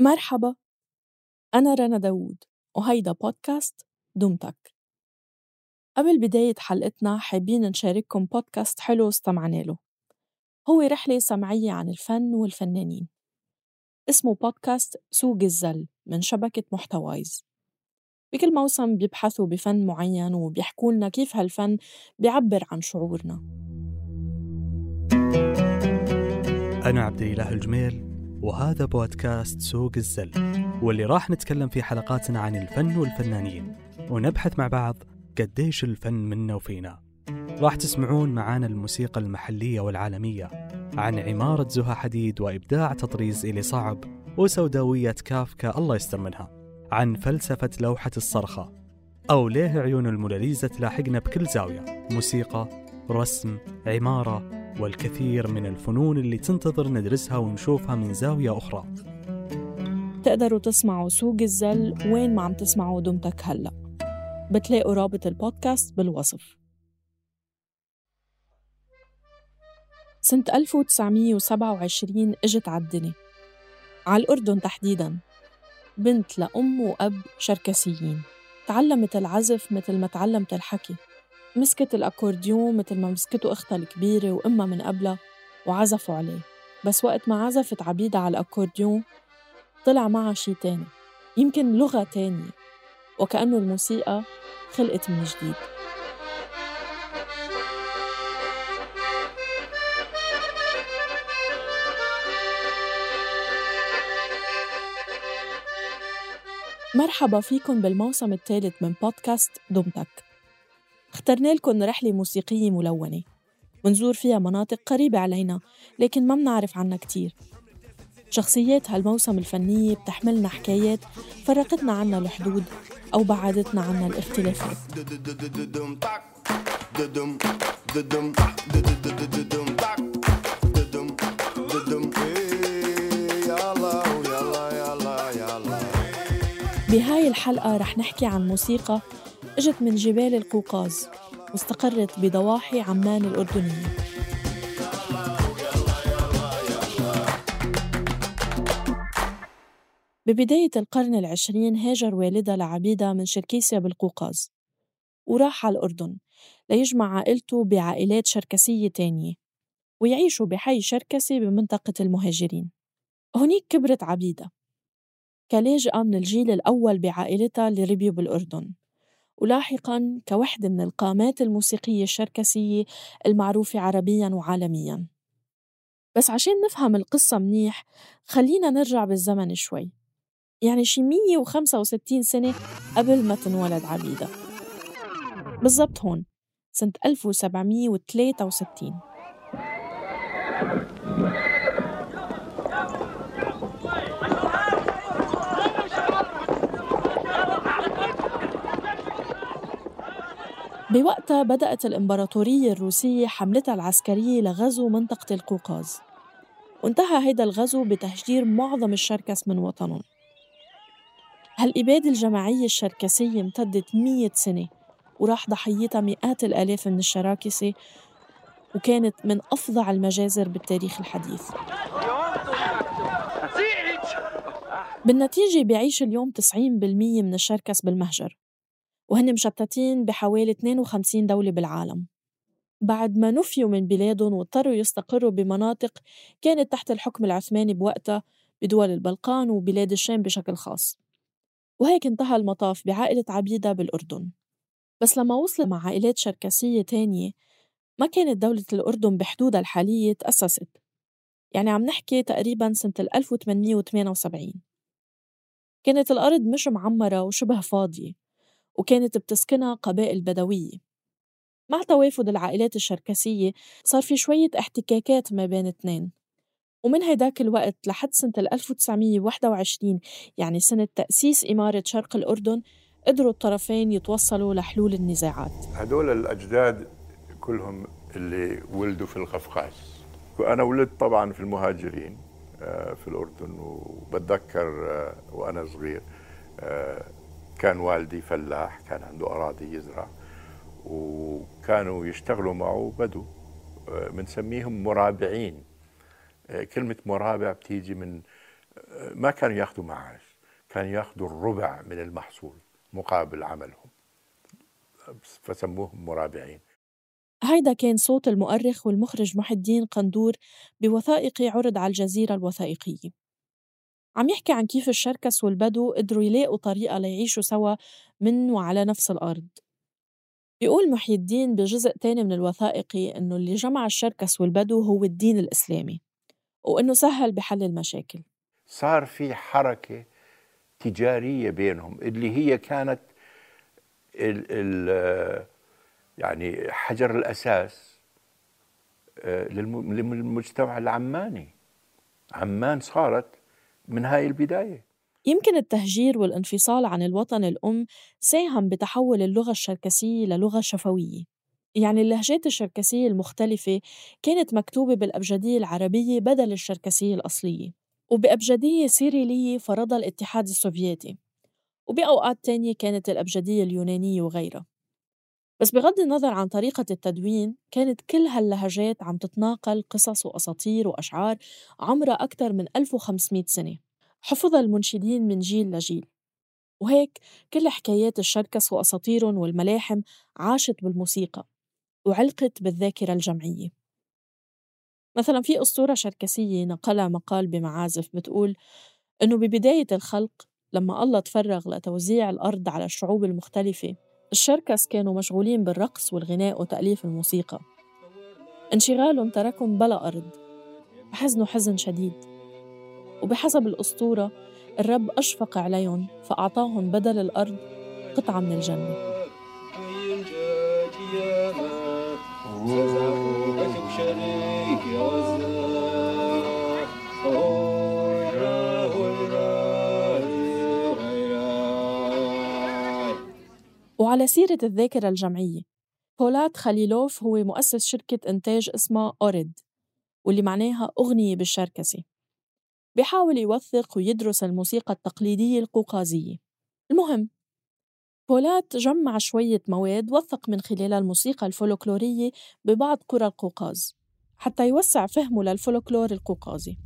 مرحبا أنا رنا داوود وهيدا بودكاست دمتك قبل بداية حلقتنا حابين نشارككم بودكاست حلو استمعنا له. هو رحلة سمعية عن الفن والفنانين. اسمه بودكاست سوق الزل من شبكة محتوايز. بكل موسم بيبحثوا بفن معين وبيحكوا لنا كيف هالفن بيعبر عن شعورنا. أنا عبد الإله الجميل. وهذا بودكاست سوق الزل واللي راح نتكلم في حلقاتنا عن الفن والفنانين ونبحث مع بعض قديش الفن منا وفينا. راح تسمعون معانا الموسيقى المحلية والعالمية عن عمارة زها حديد وإبداع تطريز إلي صعب وسوداوية كافكا الله يستر منها عن فلسفة لوحة الصرخة أو ليه عيون الموناليزا تلاحقنا بكل زاوية موسيقى رسم عمارة والكثير من الفنون اللي تنتظر ندرسها ونشوفها من زاوية أخرى. تقدروا تسمعوا سوق الزل وين ما عم تسمعوا دمتك هلأ. بتلاقوا رابط البودكاست بالوصف. سنة 1927 إجت عالدنيا. على الأردن تحديداً. بنت لأم وأب شركسيين. تعلمت العزف مثل ما تعلمت الحكي. مسكت الأكورديون مثل ما مسكته أختها الكبيرة وأمها من قبلها وعزفوا عليه. بس وقت ما عزفت عبيدة على الأكورديون طلع معها شي تاني يمكن لغة تانية وكأنه الموسيقى خلقت من جديد. مرحبا فيكم بالموسم الثالث من بودكاست دمتك اخترنا لكم رحلة موسيقية ملونة. منزور فيها مناطق قريبة علينا لكن ما منعرف عنها كتير. شخصيات هالموسم الفنية بتحملنا حكايات فرقتنا عنا الحدود أو بعدتنا عنا الاختلافات. بهاي الحلقة رح نحكي عن موسيقى أجت من جبال القوقاز واستقرت بضواحي عمان الأردنية. ببداية القرن العشرين هاجر والدها لعبيدة من شركيسيا بالقوقاز. وراح على الأردن ليجمع عائلته بعائلات شركسية تانية ويعيشوا بحي شركسي بمنطقة المهاجرين. هنيك كبرت عبيدة كلاجئة من الجيل الأول بعائلتها اللي ربيوا بالأردن. ولاحقا كوحدة من القامات الموسيقية الشركسية المعروفة عربيا وعالميا. بس عشان نفهم القصة منيح خلينا نرجع بالزمن شوي. يعني شي 165 سنة قبل ما تنولد عبيدة. بالضبط هون سنة 1763 بوقتها بدأت الإمبراطورية الروسية حملتها العسكرية لغزو منطقة القوقاز. وانتهى هيدا الغزو بتهجير معظم الشركس من وطنهم. هالإبادة الجماعية الشركسية امتدت مية سنة وراح ضحيتها مئات الآلاف من الشراكسة وكانت من أفظع المجازر بالتاريخ الحديث. بالنتيجة بيعيش اليوم 90% من الشركس بالمهجر. وهن مشتتين بحوالي 52 دولة بالعالم. بعد ما نفيوا من بلادهم واضطروا يستقروا بمناطق كانت تحت الحكم العثماني بوقتها بدول البلقان وبلاد الشام بشكل خاص. وهيك انتهى المطاف بعائلة عبيدة بالأردن. بس لما وصلت مع عائلات شركسية تانية ما كانت دولة الأردن بحدودها الحالية تأسست. يعني عم نحكي تقريبا سنة 1878 كانت الأرض مش معمرة وشبه فاضية. وكانت بتسكنها قبائل بدوية. مع توافد العائلات الشركسية صار في شوية احتكاكات ما بين اثنين ومن هيداك الوقت لحد سنة 1921 يعني سنة تأسيس إمارة شرق الأردن قدروا الطرفين يتوصلوا لحلول النزاعات. هدول الأجداد كلهم اللي ولدوا في القفقاز. وأنا ولدت طبعا في المهاجرين آه، في الأردن وبتذكر آه، وأنا صغير آه، كان والدي فلاح كان عنده أراضي يزرع وكانوا يشتغلوا معه بدو بنسميهم مرابعين. كلمة مرابع بتيجي من ما كانوا ياخذوا معاش كانوا ياخذوا الربع من المحصول مقابل عملهم. فسموهم مرابعين. هيدا كان صوت المؤرخ والمخرج محي الدين قندور بوثائقي عرض على الجزيرة الوثائقية. عم يحكي عن كيف الشركس والبدو قدروا يلاقوا طريقة ليعيشوا سوا من وعلى نفس الأرض. بيقول محي الدين بجزء تاني من الوثائقي إنه اللي جمع الشركس والبدو هو الدين الإسلامي وإنه سهل بحل المشاكل. صار في حركة تجارية بينهم اللي هي كانت ال ال يعني حجر الأساس آه، للمجتمع العماني. عمان صارت من هاي البداية. يمكن التهجير والانفصال عن الوطن الأم ساهم بتحول اللغة الشركسية للغة شفوية. يعني اللهجات الشركسية المختلفة كانت مكتوبة بالأبجدية العربية بدل الشركسية الأصلية وبأبجدية سيريلية فرضها الاتحاد السوفيتي وبأوقات تانية كانت الأبجدية اليونانية وغيرها. بس بغض النظر عن طريقة التدوين كانت كل هاللهجات عم تتناقل قصص وأساطير وأشعار عمرها أكثر من 1500 سنة. حفظها المنشدين من جيل لجيل. وهيك كل حكايات الشركس وأساطيرهم والملاحم عاشت بالموسيقى وعلقت بالذاكرة الجمعية. مثلا في أسطورة شركسية نقلها مقال بمعازف بتقول إنه ببداية الخلق لما الله تفرغ لتوزيع الأرض على الشعوب المختلفة الشركس كانوا مشغولين بالرقص والغناء وتأليف الموسيقى. انشغالهم تركهم بلا أرض. حزنوا حزن شديد. وبحسب الأسطورة الرب أشفق عليهم فأعطاهم بدل الأرض قطعة من الجنة. وعلى سيرة الذاكرة الجمعية. بولات خليلوف هو مؤسس شركة إنتاج اسمها أوريد واللي معناها أغنية بالشركسي. بيحاول يوثق ويدرس الموسيقى التقليدية القوقازية. المهم بولات جمع شوية مواد وثق من خلالها الموسيقى الفولكلورية ببعض قرى القوقاز حتى يوسع فهمه للفولكلور القوقازي.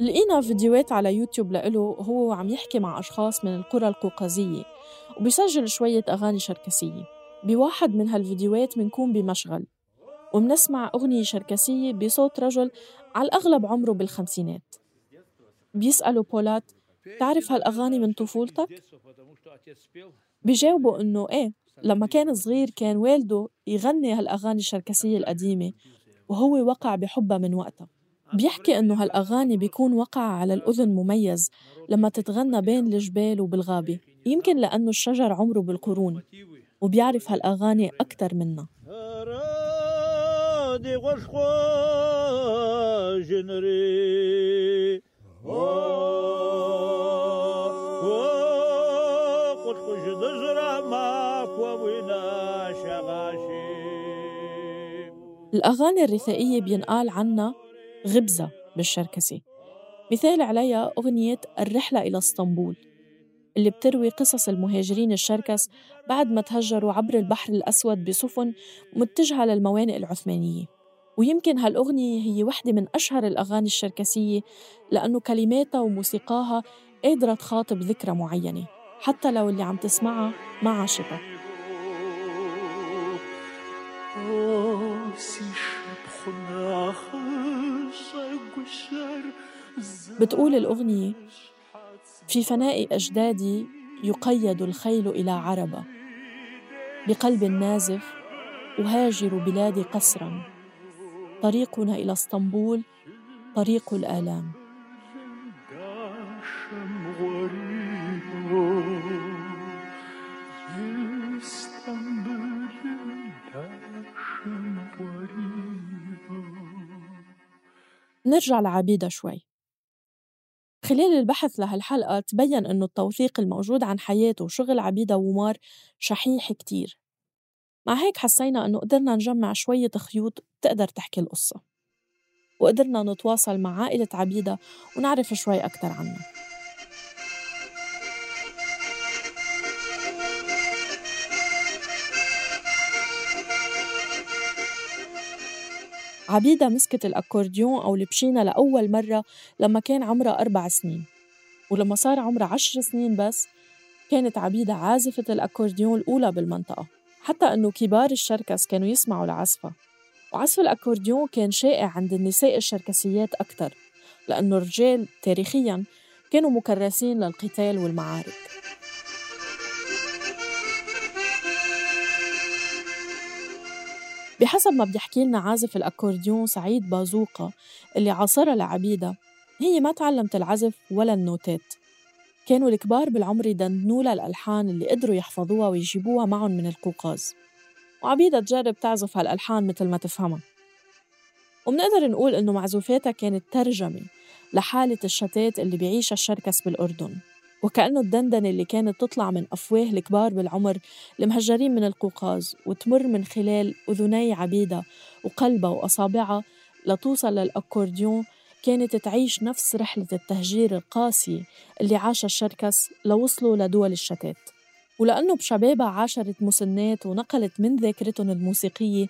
لقينا فيديوهات على يوتيوب لإله وهو عم يحكي مع أشخاص من القرى القوقازية وبيسجل شوية أغاني شركسية. بواحد من هالفيديوهات منكون بمشغل. ومنسمع أغنية شركسية بصوت رجل على الأغلب عمره بالخمسينات. بيسألوا بولات تعرف هالأغاني من طفولتك؟ بيجاوبوا إنه إيه لما كان صغير كان والده يغني هالأغاني الشركسية القديمة. وهو وقع بحبها من وقتها بيحكي إنه هالأغاني بيكون وقع على الأذن مميز لما تتغنى بين الجبال وبالغابة. يمكن لأنه الشجر عمره بالقرون وبيعرف هالأغاني أكتر منا الأغاني الرثائية بينقال عنها غبزة بالشركسي. مثال عليها أغنية الرحلة إلى إسطنبول اللي بتروي قصص المهاجرين الشركس بعد ما تهجروا عبر البحر الأسود بسفن متجهة للموانئ العثمانية. ويمكن هالأغنية هي وحدة من أشهر الأغاني الشركسية لأنه كلماتها وموسيقاها قادرة تخاطب ذكرى معينة حتى لو اللي عم تسمعها ما عاشتها. بتقول الأغنية في فناء أجدادي يقيد الخيل إلى عربة بقلب نازف أهاجر بلادي قسرا طريقنا إلى اسطنبول طريق الآلام. نرجع لعبيدة شوي. خلال البحث لهالحلقة تبين إنه التوثيق الموجود عن حياته وشغل عبيدة ومار شحيح كتير. مع هيك حسينا إنه قدرنا نجمع شوية خيوط تقدر تحكي القصة. وقدرنا نتواصل مع عائلة عبيدة ونعرف شوي أكتر عنها. عبيدة مسكت الأكورديون أو البشينة لأول مرة لما كان عمرها أربع سنين. ولما صار عمرها عشر سنين بس كانت عبيدة عازفة الأكورديون الأولى بالمنطقة حتى أنه كبار الشركس كانوا يسمعوا لعزفها. وعزف الأكورديون كان شائع عند النساء الشركسيات أكثر لأنه الرجال تاريخياً كانوا مكرسين للقتال والمعارك. بحسب ما بيحكي لنا عازف الأكورديون سعيد بازوقة اللي عاصرها لعبيدة. هي ما تعلمت العزف ولا النوتات. كانوا الكبار بالعمر يدندنوا لها الألحان اللي قدروا يحفظوها ويجيبوها معهم من القوقاز. وعبيدة تجرب تعزف هالألحان مثل ما تفهمها. ومنقدر نقول إنه معزوفاتها كانت ترجمة لحالة الشتات اللي بيعيشها الشركس بالأردن. وكأنه الدندنة اللي كانت تطلع من أفواه الكبار بالعمر المهجرين من القوقاز وتمر من خلال أذني عبيدة وقلبها وأصابعها لتوصل للأكورديون كانت تعيش نفس رحلة التهجير القاسية اللي عاشها الشركس لوصلوا لدول الشتات. ولأنه بشبابها عاشرت مسنات ونقلت من ذاكرتهم الموسيقية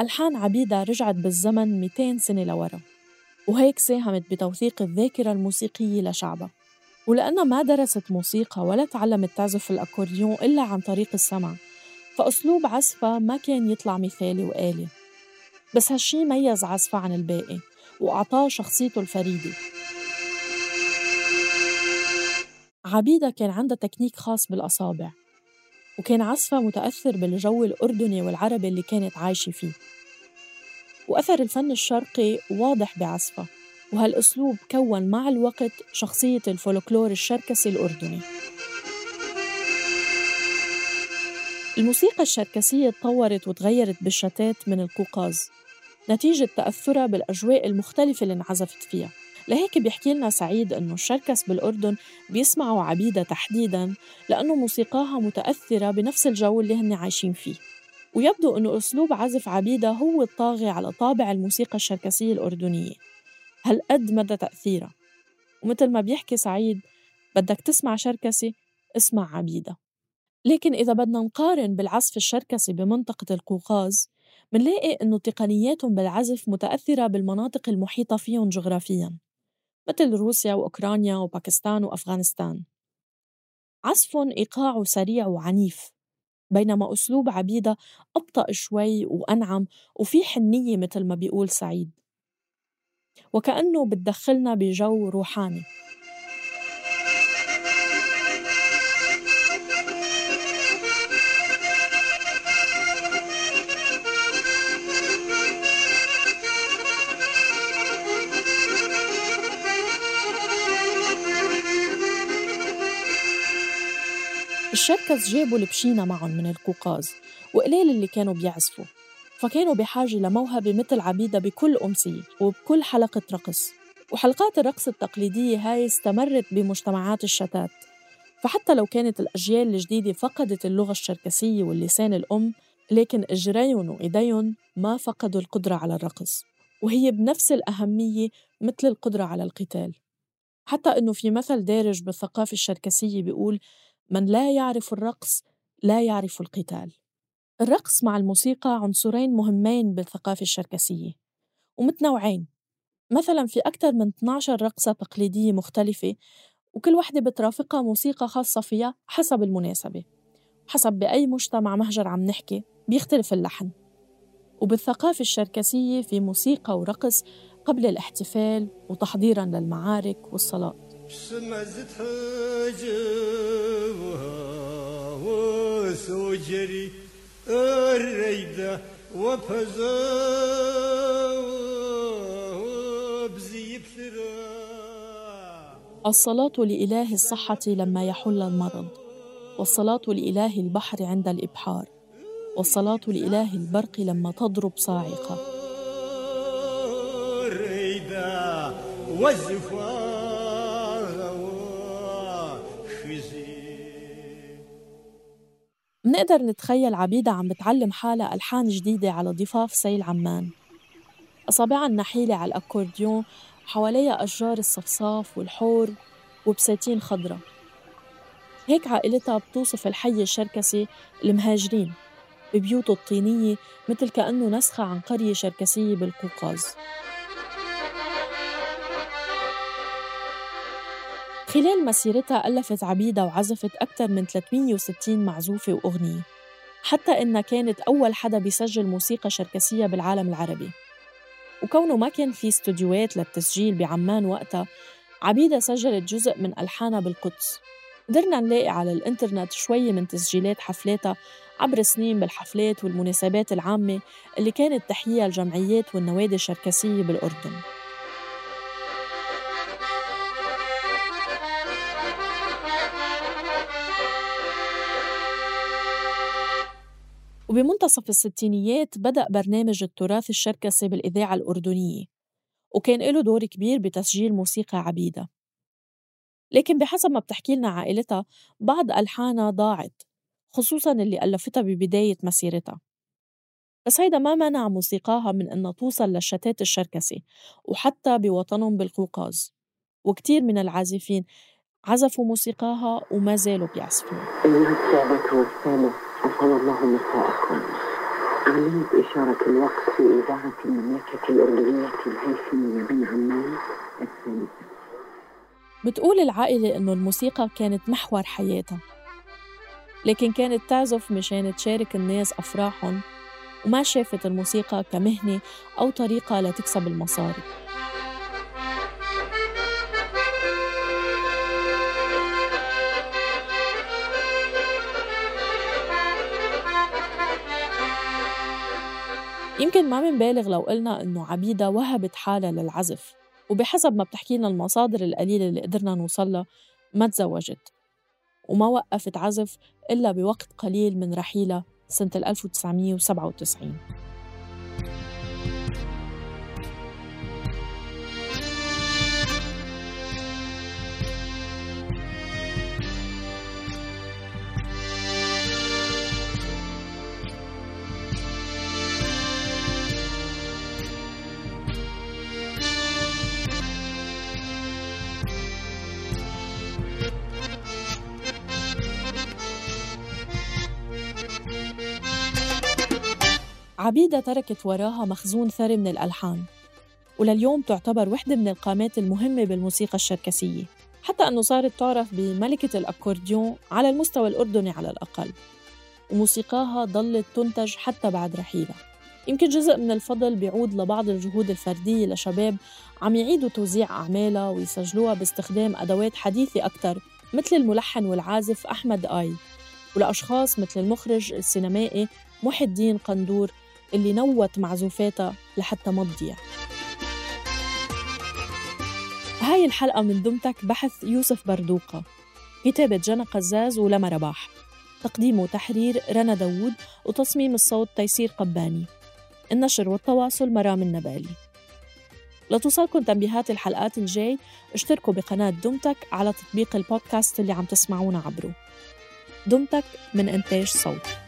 ألحان عبيدة رجعت بالزمن 200 سنة لورا. وهيك ساهمت بتوثيق الذاكرة الموسيقية لشعبها. ولأنها ما درست موسيقى ولا تعلمت تعزف الأكورديون إلا عن طريق السمع فأسلوب عزفها ما كان يطلع مثالي وآلي. بس هالشي ميز عزفها عن الباقي وأعطاه شخصيته الفريدة. عبيدة كان عندها تكنيك خاص بالأصابع وكان عزفها متأثر بالجو الأردني والعربي اللي كانت عايشة فيه. وأثر الفن الشرقي واضح بعزفها وهالأسلوب كون مع الوقت شخصية الفولكلور الشركسي الأردني. الموسيقى الشركسية تطورت وتغيرت بالشتات من القوقاز نتيجة تأثرها بالأجواء المختلفة اللي انعزفت فيها. لهيك بيحكي لنا سعيد إنه الشركس بالأردن بيسمعوا عبيدة تحديدا لأنه موسيقاها متأثرة بنفس الجو اللي هن عايشين فيه. ويبدو إنه أسلوب عزف عبيدة هو الطاغي على طابع الموسيقى الشركسية الأردنية. هالقد مدى تأثيرها؟ ومثل ما بيحكي سعيد بدك تسمع شركسي اسمع عبيدة. لكن إذا بدنا نقارن بالعزف الشركسي بمنطقة القوقاز منلاقي إنه تقنياتهم بالعزف متأثرة بالمناطق المحيطة فيهم جغرافياً مثل روسيا وأوكرانيا وباكستان وأفغانستان. عزفهم إيقاعه سريع وعنيف بينما أسلوب عبيدة أبطأ شوي وأنعم وفي حنية مثل ما بيقول سعيد. وكأنه بتدخلنا بجو روحاني. الشركس جابوا البشينة معهم من القوقاز وقليل اللي كانوا بيعزفوا. فكانوا بحاجة لموهبة مثل عبيدة بكل أمسية وبكل حلقة رقص. وحلقات الرقص التقليدية هاي استمرت بمجتمعات الشتات. فحتى لو كانت الأجيال الجديدة فقدت اللغة الشركسية واللسان الأم لكن إجريهم وإيديهم ما فقدوا القدرة على الرقص. وهي بنفس الأهمية مثل القدرة على القتال. حتى إنه في مثل دارج بالثقافة الشركسية بيقول من لا يعرف الرقص لا يعرف القتال. الرقص مع الموسيقى عنصرين مهمين بالثقافة الشركسية ومتنوعين. مثلا في أكثر من 12 رقصة تقليدية مختلفة وكل وحدة بترافقها موسيقى خاصة فيها حسب المناسبة. حسب بأي مجتمع مهجر عم نحكي بيختلف اللحن. وبالثقافة الشركسية في موسيقى ورقص قبل الاحتفال وتحضيرا للمعارك والصلاة. وسجري الريدة وفزا الصلاة لإله الصحة لما يحل المرض والصلاة لإله البحر عند الإبحار والصلاة لإله البرق لما تضرب صاعقة. والزفاف منقدر نتخيل عبيدة عم بتعلم حالها ألحان جديدة على ضفاف سيل عمان. أصابعها النحيلة على الأكورديون حواليها أشجار الصفصاف والحور وبساتين خضرة هيك عائلتها بتوصف الحي الشركسي المهاجرين ببيوته الطينية مثل كأنه نسخة عن قرية شركسية بالقوقاز. خلال مسيرتها ألفت عبيدة وعزفت أكثر من 360 معزوفة وأغنية حتى إنها كانت أول حدا بيسجل موسيقى شركسية بالعالم العربي. وكونه ما كان في استوديوهات للتسجيل بعمان وقتها عبيدة سجلت جزء من ألحانها بالقدس. قدرنا نلاقي على الإنترنت شوي من تسجيلات حفلاتها عبر سنين بالحفلات والمناسبات العامة اللي كانت تحييها الجمعيات والنوادي الشركسية بالأردن. وبمنتصف الستينيات بدأ برنامج التراث الشركسي بالإذاعة الأردنية وكان له دور كبير بتسجيل موسيقى عبيدة. لكن بحسب ما بتحكي لنا عائلتها بعض ألحانها ضاعت خصوصا اللي ألفتها ببداية مسيرتها. بس هيدا ما منع موسيقاها من أنها توصل للشتات الشركسي وحتى بوطنهم بالقوقاز. وكتير من العازفين عزفوا موسيقاها وما زالوا بيعزفوها. أسعد الله مساءكم. عملية إشارة الوقت في إذاعة المملكة الأردنية الهاشمية من عمان؟ الثالثة بتقول العائلة إنه الموسيقى كانت محور حياتها لكن كانت تعزف مشان تشارك الناس أفراحهم وما شافت الموسيقى كمهنة أو طريقة لتكسب المصاري. يمكن ما منبالغ لو قلنا إنه عبيدة وهبت حالها للعزف وبحسب ما بتحكي لنا المصادر القليلة اللي قدرنا نوصلها ما تزوجت وما وقفت عزف إلا بوقت قليل من رحيلها سنة 1997 عبيدة تركت وراها مخزون ثري من الألحان ولليوم تعتبر وحدة من القامات المهمة بالموسيقى الشركسية حتى أنه صارت تعرف بملكة الأكورديون على المستوى الأردني على الأقل وموسيقاها ضلت تنتج حتى بعد رحيلها. يمكن جزء من الفضل بيعود لبعض الجهود الفردية لشباب عم يعيدوا توزيع أعمالها ويسجلوها باستخدام أدوات حديثة أكثر مثل الملحن والعازف أحمد آي ولأشخاص مثل المخرج السينمائي محي الدين قندور اللي نوت معزوفاتها لحتى ما تضيع. هاي الحلقة من دمتك بحث يوسف بردوقة. كتابة جنى قزاز ولما رباح. تقديم وتحرير رنا داوود وتصميم الصوت تيسير قباني. النشر والتواصل مرام النبالي. لتوصلكم تنبيهات الحلقات الجاي اشتركوا بقناة دمتك على تطبيق البودكاست اللي عم تسمعونا عبره. دمتك من إنتاج صوت.